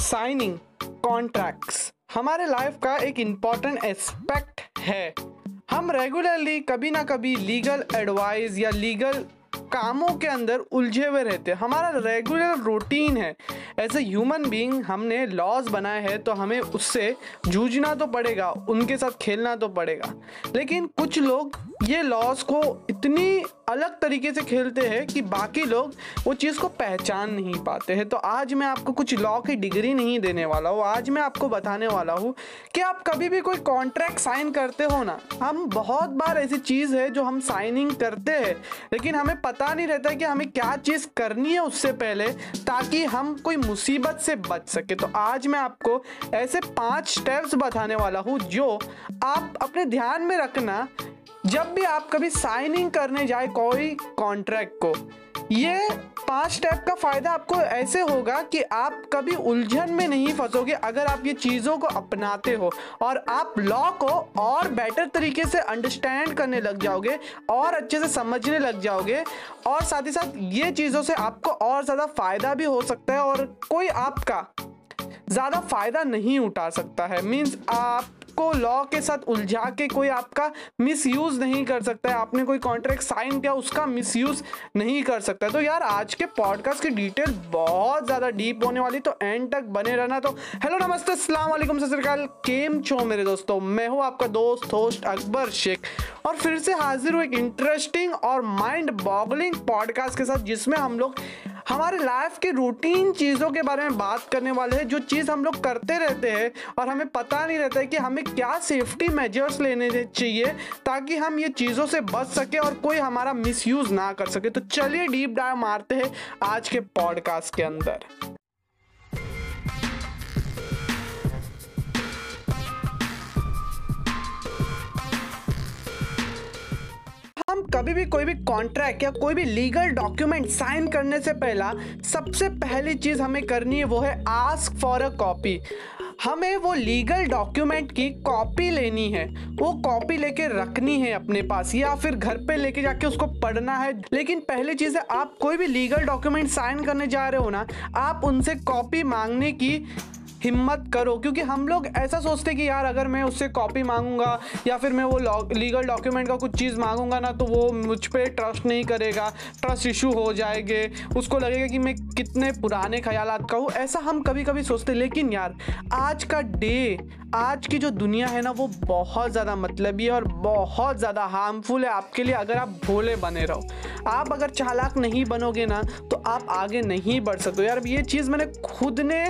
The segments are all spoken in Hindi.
साइनिंग कॉन्ट्रैक्ट्स हमारे लाइफ का एक इंपॉर्टेंट एस्पेक्ट है। हम रेगुलरली कभी ना कभी लीगल एडवाइस या लीगल कामों के अंदर उलझे हुए रहते हैं। हमारा रेगुलर रूटीन है। एज ए ह्यूमन बीइंग हमने लॉज बनाए हैं तो हमें उससे जूझना तो पड़ेगा, उनके साथ खेलना तो पड़ेगा। लेकिन कुछ लोग ये लॉस को इतनी अलग तरीके से खेलते हैं कि बाकी लोग वो चीज़ को पहचान नहीं पाते हैं। तो आज मैं आपको कुछ लॉ की डिग्री नहीं देने वाला हूँ। आज मैं आपको बताने वाला हूँ कि आप कभी भी कोई कॉन्ट्रैक्ट साइन करते हो ना, हम बहुत बार ऐसी चीज़ है जो हम साइनिंग करते हैं, लेकिन हमें पता नहीं रहता कि हमें क्या चीज़ करनी है उससे पहले ताकि हम कोई मुसीबत से बच सके। तो आज मैं आपको ऐसे पाँच स्टेप्स बताने वाला हूँ जो आप अपने ध्यान में रखना जब भी आप कभी साइनिंग करने जाए कोई कॉन्ट्रैक्ट को, ये पाँच स्टेप का फ़ायदा आपको ऐसे होगा कि आप कभी उलझन में नहीं फंसोगे। अगर आप ये चीज़ों को अपनाते हो और आप लॉ को और बेटर तरीके से अंडरस्टैंड करने लग जाओगे, और अच्छे से समझने लग जाओगे, और साथ ही साथ ये चीज़ों से आपको और ज़्यादा फ़ायदा भी हो सकता है और कोई आपका ज़्यादा फ़ायदा नहीं उठा सकता है। मीन्स आप को लॉ के साथ उलझा के कोई आपका मिस यूज़ नहीं कर सकता है। आपने कोई कॉन्ट्रैक्ट साइन किया, उसका मिस नहीं कर सकता तो यार, आज के पॉडकास्ट की डिटेल बहुत ज़्यादा डीप होने वाली तो एंड तक बने रहना। तो हेलो नमस्ते, अस्सलाम वालेकुम सतरकाल केम छो मेरे दोस्तों? मैं हूँ आपका दोस्त होस्ट अकबर शेख। और फिर से हाजिर हूँ एक इंटरेस्टिंग और माइंड बॉगलिंग पॉडकास्ट के साथ, जिसमें हम लोग हमारे लाइफ के रूटीन चीज़ों के बारे में बात करने वाले हैं, जो चीज़ हम लोग करते रहते हैं और हमें पता नहीं रहता है कि हमें क्या सेफ्टी मेजर्स लेने चाहिए ताकि हम ये चीज़ों से बच सके और कोई हमारा मिसयूज़ ना कर सके। तो चलिए डीप डाइव मारते हैं आज के पॉडकास्ट के अंदर। कभी भी कोई भी कॉन्ट्रैक्ट या कोई भी लीगल डॉक्यूमेंट साइन करने से पहला, सबसे पहली चीज़ हमें करनी है वो है आस्क फॉर अ कॉपी हमें वो लीगल डॉक्यूमेंट की कॉपी लेनी है। वो कॉपी लेके रखनी है अपने पास या फिर घर पे लेके जाके उसको पढ़ना है। लेकिन पहली चीज़ है, आप कोई भी लीगल डॉक्यूमेंट साइन करने जा रहे हो ना, आप उनसे कॉपी मांगने की हिम्मत करो, क्योंकि हम लोग ऐसा सोचते कि यार अगर मैं उससे कॉपी मांगूँगा या फिर मैं वो लीगल डॉक्यूमेंट का कुछ चीज़ मांगूँगा ना तो वो मुझ पर ट्रस्ट नहीं करेगा ट्रस्ट इशू हो जाएँगे। उसको लगेगा कि मैं कितने पुराने ख्याल का हूँ। ऐसा हम कभी कभी सोचते, लेकिन यार, आज का डे आज की जो दुनिया है ना, वो बहुत ज़्यादा मतलबी और बहुत ज़्यादा हार्मफुल है आपके लिए, अगर आप भोले बने रहो। आप अगर चालाक नहीं बनोगे ना तो आप आगे नहीं बढ़ सकते यार, ये चीज़ मैंने खुद ने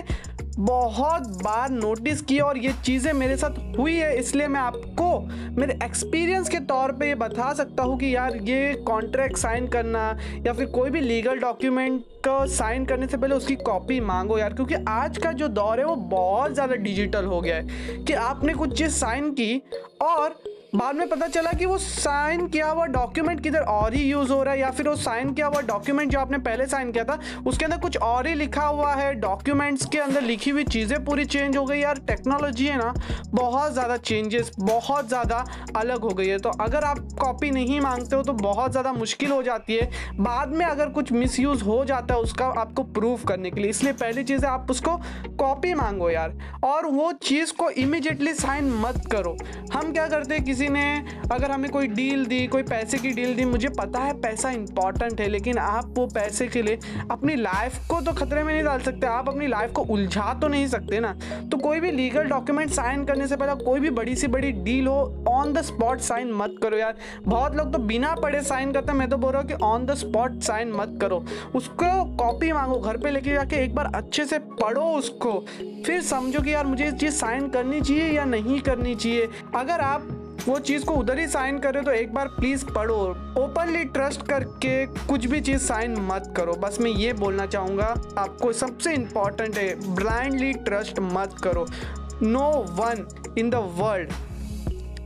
बहुत बार नोटिस की और ये चीज़ें मेरे साथ हुई है, इसलिए मैं आपको मेरे एक्सपीरियंस के तौर पे ये बता सकता हूँ कि यार ये कॉन्ट्रैक्ट साइन करना या फिर कोई भी लीगल डॉक्यूमेंट का साइन करने से पहले उसकी कॉपी मांगो यार, क्योंकि आज का जो दौर है वो बहुत ज़्यादा डिजिटल हो गया है कि आपने कुछ चीज़ साइन की और बाद में पता चला कि वो साइन किया हुआ डॉक्यूमेंट किधर और ही यूज़ हो रहा है, या फिर वो साइन किया हुआ डॉक्यूमेंट जो आपने पहले साइन किया था, उसके अंदर कुछ और ही लिखा हुआ है। डॉक्यूमेंट्स के अंदर लिखी हुई चीज़ें पूरी चेंज हो गई यार टेक्नोलॉजी है ना, बहुत ज़्यादा चेंजेस बहुत ज़्यादा अलग हो गई है। तो अगर आप कॉपी नहीं मांगते हो तो बहुत ज़्यादा मुश्किल हो जाती है। बाद में अगर कुछ मिस हो जाता है, उसका आपको प्रूफ करने के लिए। इसलिए पहली चीज़ है, आप उसको कॉपी मांगो यार। और वो चीज़ को इमिजिएटली साइन मत करो। हम क्या करते हैं, किसी किसी ने अगर हमें कोई डील दी, कोई पैसे की डील दी, मुझे पता है पैसा इंपॉर्टेंट है, लेकिन आप वो पैसे के लिए अपनी लाइफ को तो खतरे में नहीं डाल सकते, आप अपनी लाइफ को उलझा तो नहीं सकते ना। तो कोई भी लीगल डॉक्यूमेंट साइन करने से पहले, कोई भी बड़ी सी बड़ी डील हो ऑन द स्पॉट साइन मत करो यार। बहुत लोग तो बिना पढ़े साइन करते मैं तो बोल रहा हूँ कि ऑन द स्पॉट साइन मत करो। उसको कॉपी मांगो घर पे लेके जाके, एक बार अच्छे से पढ़ो उसको। फिर समझो कि यार मुझे ये चीज़ साइन करनी चाहिए या नहीं करनी चाहिए। अगर आप वो चीज़ को उधर ही साइन कर रहे हो तो एक बार प्लीज़ पढ़ो। ओपनली ट्रस्ट करके कुछ भी चीज़ साइन मत करो। बस मैं ये बोलना चाहूँगा, आपको सबसे इंपॉर्टेंट है ब्लाइंडली ट्रस्ट मत करो। No one in the world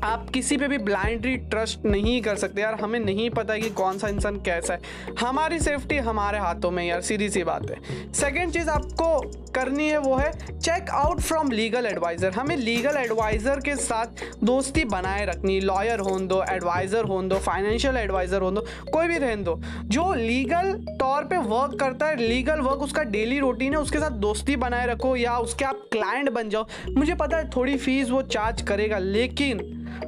आप किसी पे भी ब्लाइंडली ट्रस्ट नहीं कर सकते यार, हमें नहीं पता कि कौन सा इंसान कैसा है। हमारी सेफ्टी हमारे हाथों में यार, सीधी सी बात है। सेकेंड चीज़ आपको करनी है वो है check out from legal adviser हमें लीगल एडवाइज़र के साथ दोस्ती बनाए रखनी लॉयर हो दो एडवाइज़र हो दो फाइनेंशियल एडवाइज़र हो दो, कोई भी रहन दो। जो लीगल तौर पे वर्क करता है लीगल वर्क उसका डेली रूटीन है, उसके साथ दोस्ती बनाए रखो या उसके आप क्लाइंट बन जाओ। मुझे पता है थोड़ी फ़ीस वो चार्ज करेगा, लेकिन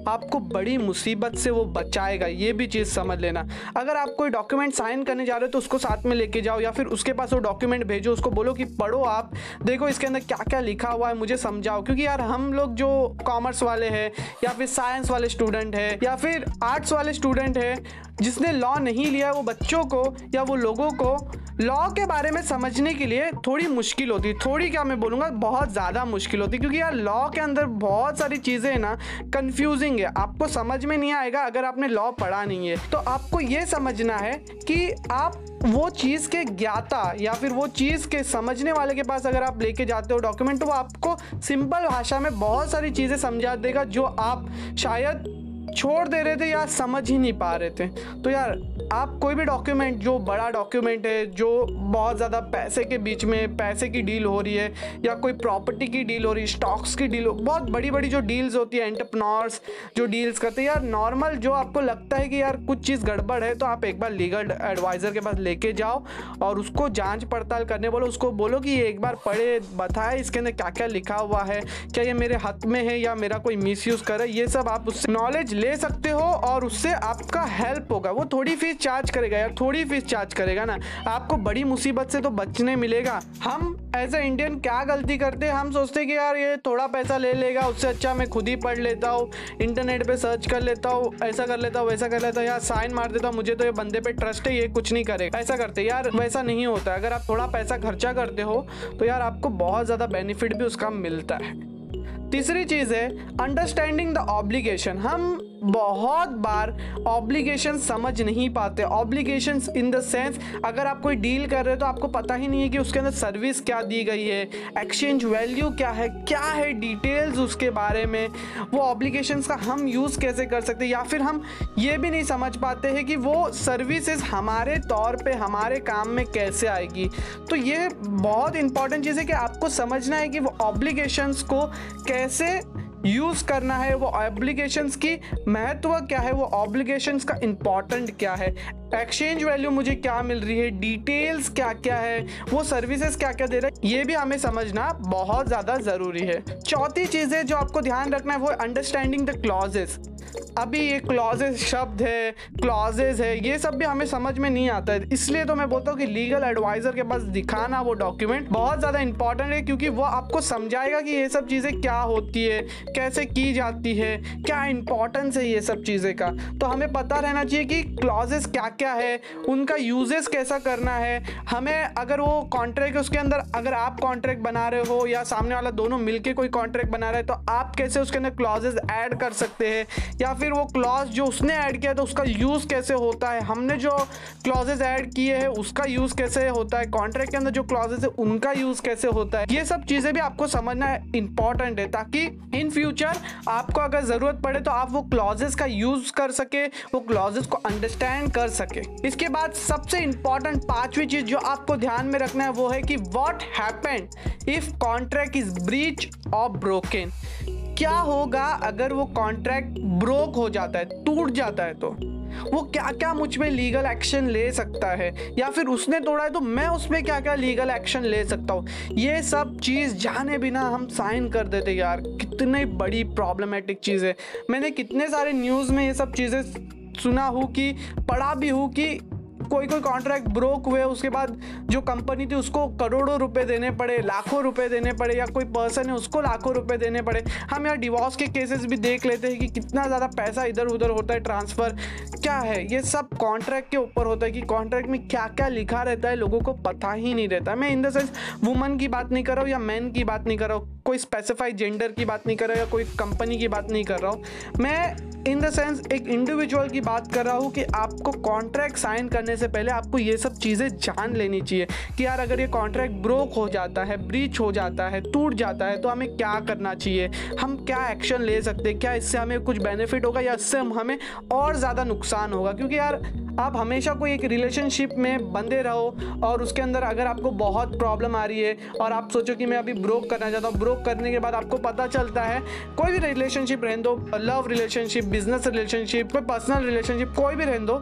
आपको बड़ी मुसीबत से वो बचाएगा, ये भी चीज़ समझ लेना। अगर आप कोई डॉक्यूमेंट साइन करने जा रहे हो तो उसको साथ में लेके जाओ, या फिर उसके पास वो डॉक्यूमेंट भेजो, उसको बोलो कि पढ़ो आप, देखो इसके अंदर क्या क्या लिखा हुआ है, मुझे समझाओ। क्योंकि यार हम लोग जो कॉमर्स वाले हैं, या फिर साइंस वाले स्टूडेंट हैं, या फिर आर्ट्स वाले स्टूडेंट हैं, जिसने लॉ नहीं लिया, वो बच्चों को, या वो लोगों को लॉ के बारे में समझने के लिए थोड़ी मुश्किल होती। है थोड़ी क्या मैं बोलूँगा, बहुत ज़्यादा मुश्किल होती। क्योंकि यार लॉ के अंदर बहुत सारी चीज़ें ना कन्फ्यूजिंग है आपको समझ में नहीं आएगा अगर आपने लॉ पढ़ा नहीं है। तो आपको ये समझना है कि आप वो चीज़ के ज्ञाता या फिर वो चीज़ के समझने वाले के पास अगर आप लेके जाते हो डॉक्यूमेंट तो वो आपको सिंपल भाषा में बहुत सारी चीज़ें समझा देगा जो आप शायद छोड़ दे रहे थे या समझ ही नहीं पा रहे थे। तो यार आप कोई भी डॉक्यूमेंट जो बड़ा डॉक्यूमेंट है, जो बहुत ज़्यादा पैसे के बीच में, पैसे की डील हो रही है, या कोई प्रॉपर्टी की डील हो रही है स्टॉक्स की डील हो, बहुत बड़ी बड़ी जो डील्स होती है एंटरप्रनोर्स जो डील्स करते हैं, यार नॉर्मल जो आपको लगता है कि यार कुछ चीज़ गड़बड़ है तो आप एक बार लीगल एडवाइज़र के पास लेके जाओ और उसको जाँच पड़ताल करने बोलो, उसको बोलो कि एक बार पढ़े, बताए इसके अंदर क्या क्या लिखा हुआ है, क्या ये मेरे हाथ में है या मेरा कोई मिस यूज़ करे ये सब आप उससे नॉलेज ले सकते हो और उससे आपका हेल्प होगा। वो थोड़ी फ़ीस चार्ज करेगा यार थोड़ी फ़ीस चार्ज करेगा ना, आपको बड़ी मुसीबत से तो बचने मिलेगा। हम एज ए इंडियन क्या गलती करते हैं हम सोचते कि यार ये थोड़ा पैसा ले लेगा, उससे अच्छा मैं खुद ही पढ़ लेता हूँ इंटरनेट पे सर्च कर लेता हूँ, ऐसा कर लेता हूँ, वैसा कर लेता हूँ यार साइन मार देता हूँ, मुझे तो ये बंदे पे ट्रस्ट है, ये कुछ नहीं करेगा। ऐसा करते, यार वैसा नहीं होता। अगर आप थोड़ा पैसा खर्चा करते हो तो यार आपको बहुत ज़्यादा बेनिफिट भी उसका मिलता है। तीसरी चीज़ है अंडरस्टैंडिंग द ऑब्लिगेशन हम बहुत बार ऑब्लिगेशन समझ नहीं पाते। ऑब्लिगेशन इन द सेंस अगर आप कोई डील कर रहे हो तो आपको पता ही नहीं है कि उसके अंदर सर्विस क्या दी गई है। एक्सचेंज वैल्यू क्या है? क्या है डिटेल्स उसके बारे में? वो ऑब्लिगेशन का हम यूज़ कैसे कर सकते या फिर हम ये भी नहीं समझ पाते हैं कि वो सर्विसेज़ हमारे तौर पे, हमारे काम में कैसे आएगी। तो ये बहुत इंपॉर्टेंट चीज़ है कि आपको समझना है कि वो ऑब्लिगेशंस को कैसे यूज़ करना है वो एप्लीकेशंस की महत्व क्या है? वो ऑब्लिगेशंस का इंपॉर्टेंट क्या है? एक्सचेंज वैल्यू मुझे क्या मिल रही है? डिटेल्स क्या क्या है? वो सर्विसेज़ क्या क्या दे रहा है? ये भी हमें समझना बहुत ज़्यादा ज़रूरी है। चौथी चीज़ है जो आपको ध्यान रखना है, वो अंडरस्टैंडिंग द क्लॉजेस अभी ये क्लॉजेज शब्द है क्लॉजेज है, ये सब भी हमें समझ में नहीं आता है। इसलिए तो मैं बोलता हूँ कि लीगल एडवाइज़र के पास दिखाना वो डॉक्यूमेंट बहुत ज़्यादा इंपॉर्टेंट है, क्योंकि वो आपको समझाएगा कि ये सब चीज़ें क्या होती है, कैसे की जाती है, क्या इंपॉर्टेंस है ये सब चीज़ें का। तो हमें पता रहना चाहिए कि क्लॉजेस क्या क्या है? उनका यूजेस कैसा करना है? हमें अगर वो कॉन्ट्रैक्ट उसके अंदर, अगर आप कॉन्ट्रैक्ट बना रहे हो या सामने वाला दोनों मिलके कोई कॉन्ट्रैक्ट बना रहे हैं तो आप कैसे उसके अंदर क्लॉजेस ऐड कर सकते हैं? या फिर वो क्लॉज जो उसने ऐड किया तो उसका यूज़ कैसे होता है? हमने जो क्लॉजेज ऐड किए हैं, उसका यूज़ कैसे होता है? कॉन्ट्रैक्ट के अंदर जो क्लॉजेज है, उनका यूज़ कैसे होता है? ये सब चीज़ें भी आपको समझना इंपॉर्टेंट है, ताकि इन फ्यूचर आपको अगर ज़रूरत पड़े तो आप वो क्लॉजेज का यूज़ कर सके, वो क्लॉजेज को अंडरस्टैंड कर सके। इसके बाद सबसे इंपॉर्टेंट पांचवी चीज़ जो आपको ध्यान में रखना है वो है कि what happened if contract is breach और ब्रोकन क्या होगा अगर वो कॉन्ट्रैक्ट ब्रोक हो जाता है, टूट जाता है तो? वो क्या क्या मुझमें लीगल एक्शन ले सकता है? या फिर उसने तोड़ा है तो मैं उसमें क्या क्या लीगल एक्शन ले सकता हूँ? ये सब चीज़ जाने बिना हम साइन कर देते यार। कितनी बड़ी प्रॉब्लमेटिक चीज़ है। मैंने कितने सारे न्यूज़ में ये सब चीज़ें सुना हूँ कि पढ़ा भी हूँ कि कोई कोई कॉन्ट्रैक्ट ब्रोक हुए, उसके बाद जो कंपनी थी, उसको करोड़ों रुपए देने पड़े, लाखों रुपए देने पड़े, या कोई पर्सन है, उसको लाखों रुपए देने पड़े। हम यार डिवोर्स के केसेस भी देख लेते हैं कि कितना ज़्यादा पैसा इधर उधर होता है ट्रांसफ़र क्या है? ये सब कॉन्ट्रैक्ट के ऊपर होता है कि कॉन्ट्रैक्ट में क्या क्या लिखा रहता है, लोगों को पता ही नहीं रहता। मैं इन द सेंस वुमन की बात नहीं कर रहा हूँ या मैन की बात नहीं कर रहा हूँ, कोई स्पेसिफाइड जेंडर की बात नहीं कर रहा या कोई कंपनी की बात नहीं कर रहा हूँ। मैं इन द सेंस एक इंडिविजुअल की बात कर रहा हूँ कि आपको कॉन्ट्रैक्ट साइन करने से पहले आपको ये सब चीज़ें जान लेनी चाहिए कि यार अगर ये कॉन्ट्रैक्ट ब्रोक हो जाता है ब्रीच हो जाता है, टूट जाता है तो हमें क्या करना चाहिए? हम क्या एक्शन ले सकते हैं? क्या इससे हमें कुछ बेनिफिट होगा या इससे हमें और ज़्यादा नुकसान होगा? क्योंकि यार, आप हमेशा कोई एक रिलेशनशिप में बंधे रहो और उसके अंदर अगर आपको बहुत प्रॉब्लम आ रही है और आप सोचो कि मैं अभी ब्रोक करना चाहता हूँ ब्रोक करने के बाद आपको पता चलता है, कोई भी रिलेशनशिप रहने दो लव रिलेशनशिप बिज़नेस रिलेशनशिप कोई पर्सनल रिलेशनशिप कोई भी रहने दो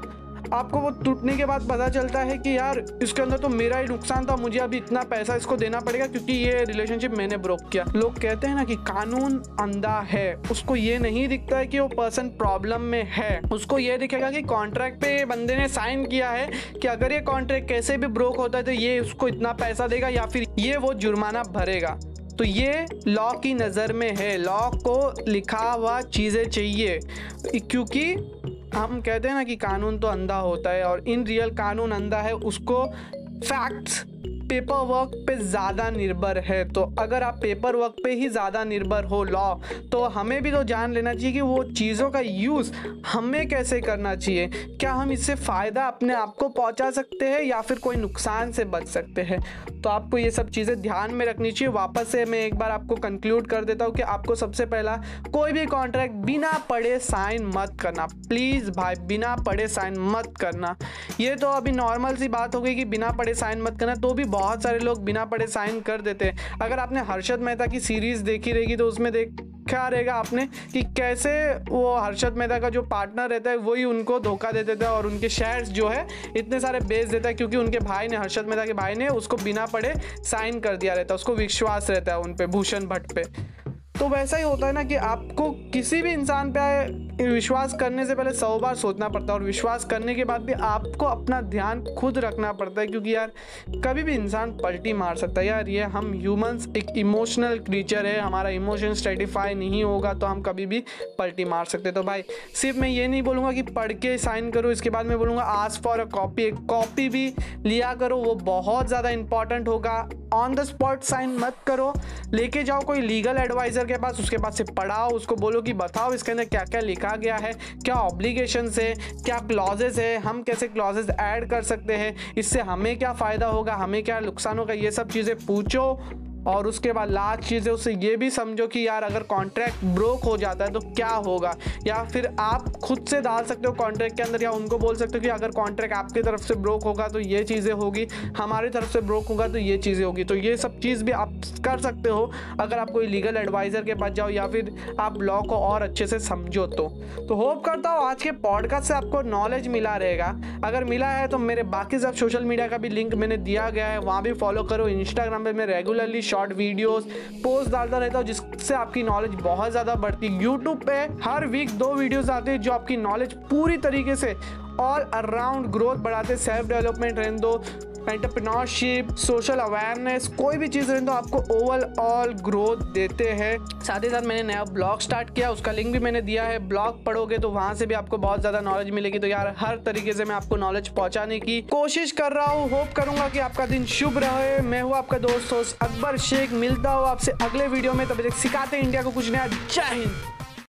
आपको वो टूटने के बाद पता चलता है कि यार, इसके अंदर तो मेरा ही नुकसान था, मुझे अभी इतना पैसा इसको देना पड़ेगा क्योंकि ये रिलेशनशिप मैंने ब्रोक किया। लोग कहते हैं ना कि कानून अंधा है, उसको ये नहीं दिखता है कि वो पर्सन प्रॉब्लम में है। उसको ये दिखेगा कि कॉन्ट्रैक्ट पे बंदे ने साइन किया है कि अगर ये कॉन्ट्रैक्ट कैसे भी ब्रोक होता है तो ये उसको इतना पैसा देगा या फिर ये वो जुर्माना भरेगा। तो ये लॉ की नज़र में है लॉ को लिखा हुआ चीज़ें चाहिए, क्योंकि हम कहते हैं ना कि कानून तो अंधा होता है और इन रियल कानून अंधा है, उसको फैक्ट्स पेपर वर्क पे ज़्यादा निर्भर है। तो अगर आप पेपर वर्क पे ही ज़्यादा निर्भर हो लॉ तो हमें भी तो जान लेना चाहिए कि वो चीज़ों का यूज़ हमें कैसे करना चाहिए। क्या हम इससे फ़ायदा अपने आप को पहुँचा सकते हैं या फिर कोई नुकसान से बच सकते हैं? तो आपको ये सब चीज़ें ध्यान में रखनी चाहिए। वापस से मैं एक बार आपको कंक्लूड कर देता हूँ कि आपको सबसे पहला, कोई भी कॉन्ट्रैक्ट बिना पढ़े साइन मत करना। प्लीज़ भाई, बिना पढ़े साइन मत करना। ये तो अभी नॉर्मल सी बात हो गई कि बिना पढ़े साइन मत करना तो भी बहुत सारे लोग बिना पढ़े साइन कर देते हैं। अगर आपने हर्षद मेहता की सीरीज़ देखी रहेगी तो उसमें देख क्या रहेगा आपने कि कैसे वो हर्षद मेहता का जो पार्टनर रहता है, वही उनको धोखा दे देता है और उनके शेयर्स जो है इतने सारे बेच देता है, क्योंकि उनके भाई ने, हर्षद मेहता के भाई ने उसको बिना पढ़े साइन कर दिया रहता है, उसको विश्वास रहता है उन पर भूषण भट्ट पे। तो वैसा ही होता है ना कि आपको किसी भी इंसान पे विश्वास करने से पहले सौ बार सोचना पड़ता है और विश्वास करने के बाद भी आपको अपना ध्यान खुद रखना पड़ता है क्योंकि यार, कभी भी इंसान पलटी मार सकता है। यार, ये हम ह्यूमंस एक इमोशनल क्रीचर है, हमारा इमोशन स्टेटिफाई नहीं होगा तो हम कभी भी पलटी मार सकते तो भाई, सिर्फ़ मैं ये नहीं बोलूँगा कि पढ़ के साइन करो, इसके बाद मैं बोलूँगा आज फॉर अ कॉपी एक कॉपी भी लिया करो, वो बहुत ज़्यादा इंपॉर्टेंट होगा। ऑन द स्पॉट साइन मत करो, लेके जाओ कोई लीगल एडवाइज़र के पास, उसके पास से पढ़ाओ, उसको बोलो कि बताओ इसके अंदर क्या क्या लिखा गया है, क्या ऑब्लिगेशन है, क्या क्लॉजेज है, हम कैसे क्लॉजेज ऐड कर सकते हैं, इससे हमें क्या फ़ायदा होगा, हमें क्या नुकसान होगा, ये सब चीज़ें पूछो। और उसके बाद लास्ट चीज़ है उससे ये भी समझो कि यार अगर कॉन्ट्रैक्ट ब्रोक हो जाता है तो क्या होगा? या फिर आप खुद से डाल सकते हो कॉन्ट्रैक्ट के अंदर, या उनको बोल सकते हो कि अगर कॉन्ट्रैक्ट आपकी तरफ़ से ब्रोक होगा तो ये चीज़ें होगी, हमारी तरफ़ से ब्रोक होगा तो ये चीज़ें होगी। तो ये सब चीज़ भी आप कर सकते हो अगर आप कोई लीगल एडवाइज़र के पास जाओ, या फिर आप लॉ को और अच्छे से समझो तो। तो होप करता हूँ आज के पॉडकास्ट से आपको नॉलेज मिला रहेगा। अगर मिला है तो मेरे बाकी सब सोशल मीडिया का भी लिंक मैंने दिया गया है, वहाँ भी फॉलो करो इंस्टाग्राम पर मैं रेगुलरली शॉर्ट वीडियोस पोस्ट डालता रहता हूँ, जिससे आपकी नॉलेज बहुत ज़्यादा बढ़ती है। यूट्यूब पे हर वीक दो वीडियोस आते हैं, जो आपकी नॉलेज पूरी तरीके से ऑल अराउंड ग्रोथ बढ़ाते सेल्फ डेवलपमेंट रहने दो एंटरप्रेन्योरशिप सोशल अवेयरनेस कोई भी चीज़ दो आपको ओवरऑल ग्रोथ देते हैं। साथ ही साथ मैंने नया ब्लॉग स्टार्ट किया, उसका लिंक भी मैंने दिया है। ब्लॉग पढ़ोगे तो वहाँ से भी आपको बहुत ज़्यादा नॉलेज मिलेगी। तो यार, हर तरीके से मैं आपको नॉलेज पहुँचाने की कोशिश कर रहा हूँ। होप करूँगा कि आपका दिन शुभ रहे। मैं हूँ आपका दोस्त अकबर शेख। मिलता हूँ आपसे अगले वीडियो में। तब तक सिखाते इंडिया को कुछ नया। जय हिंद।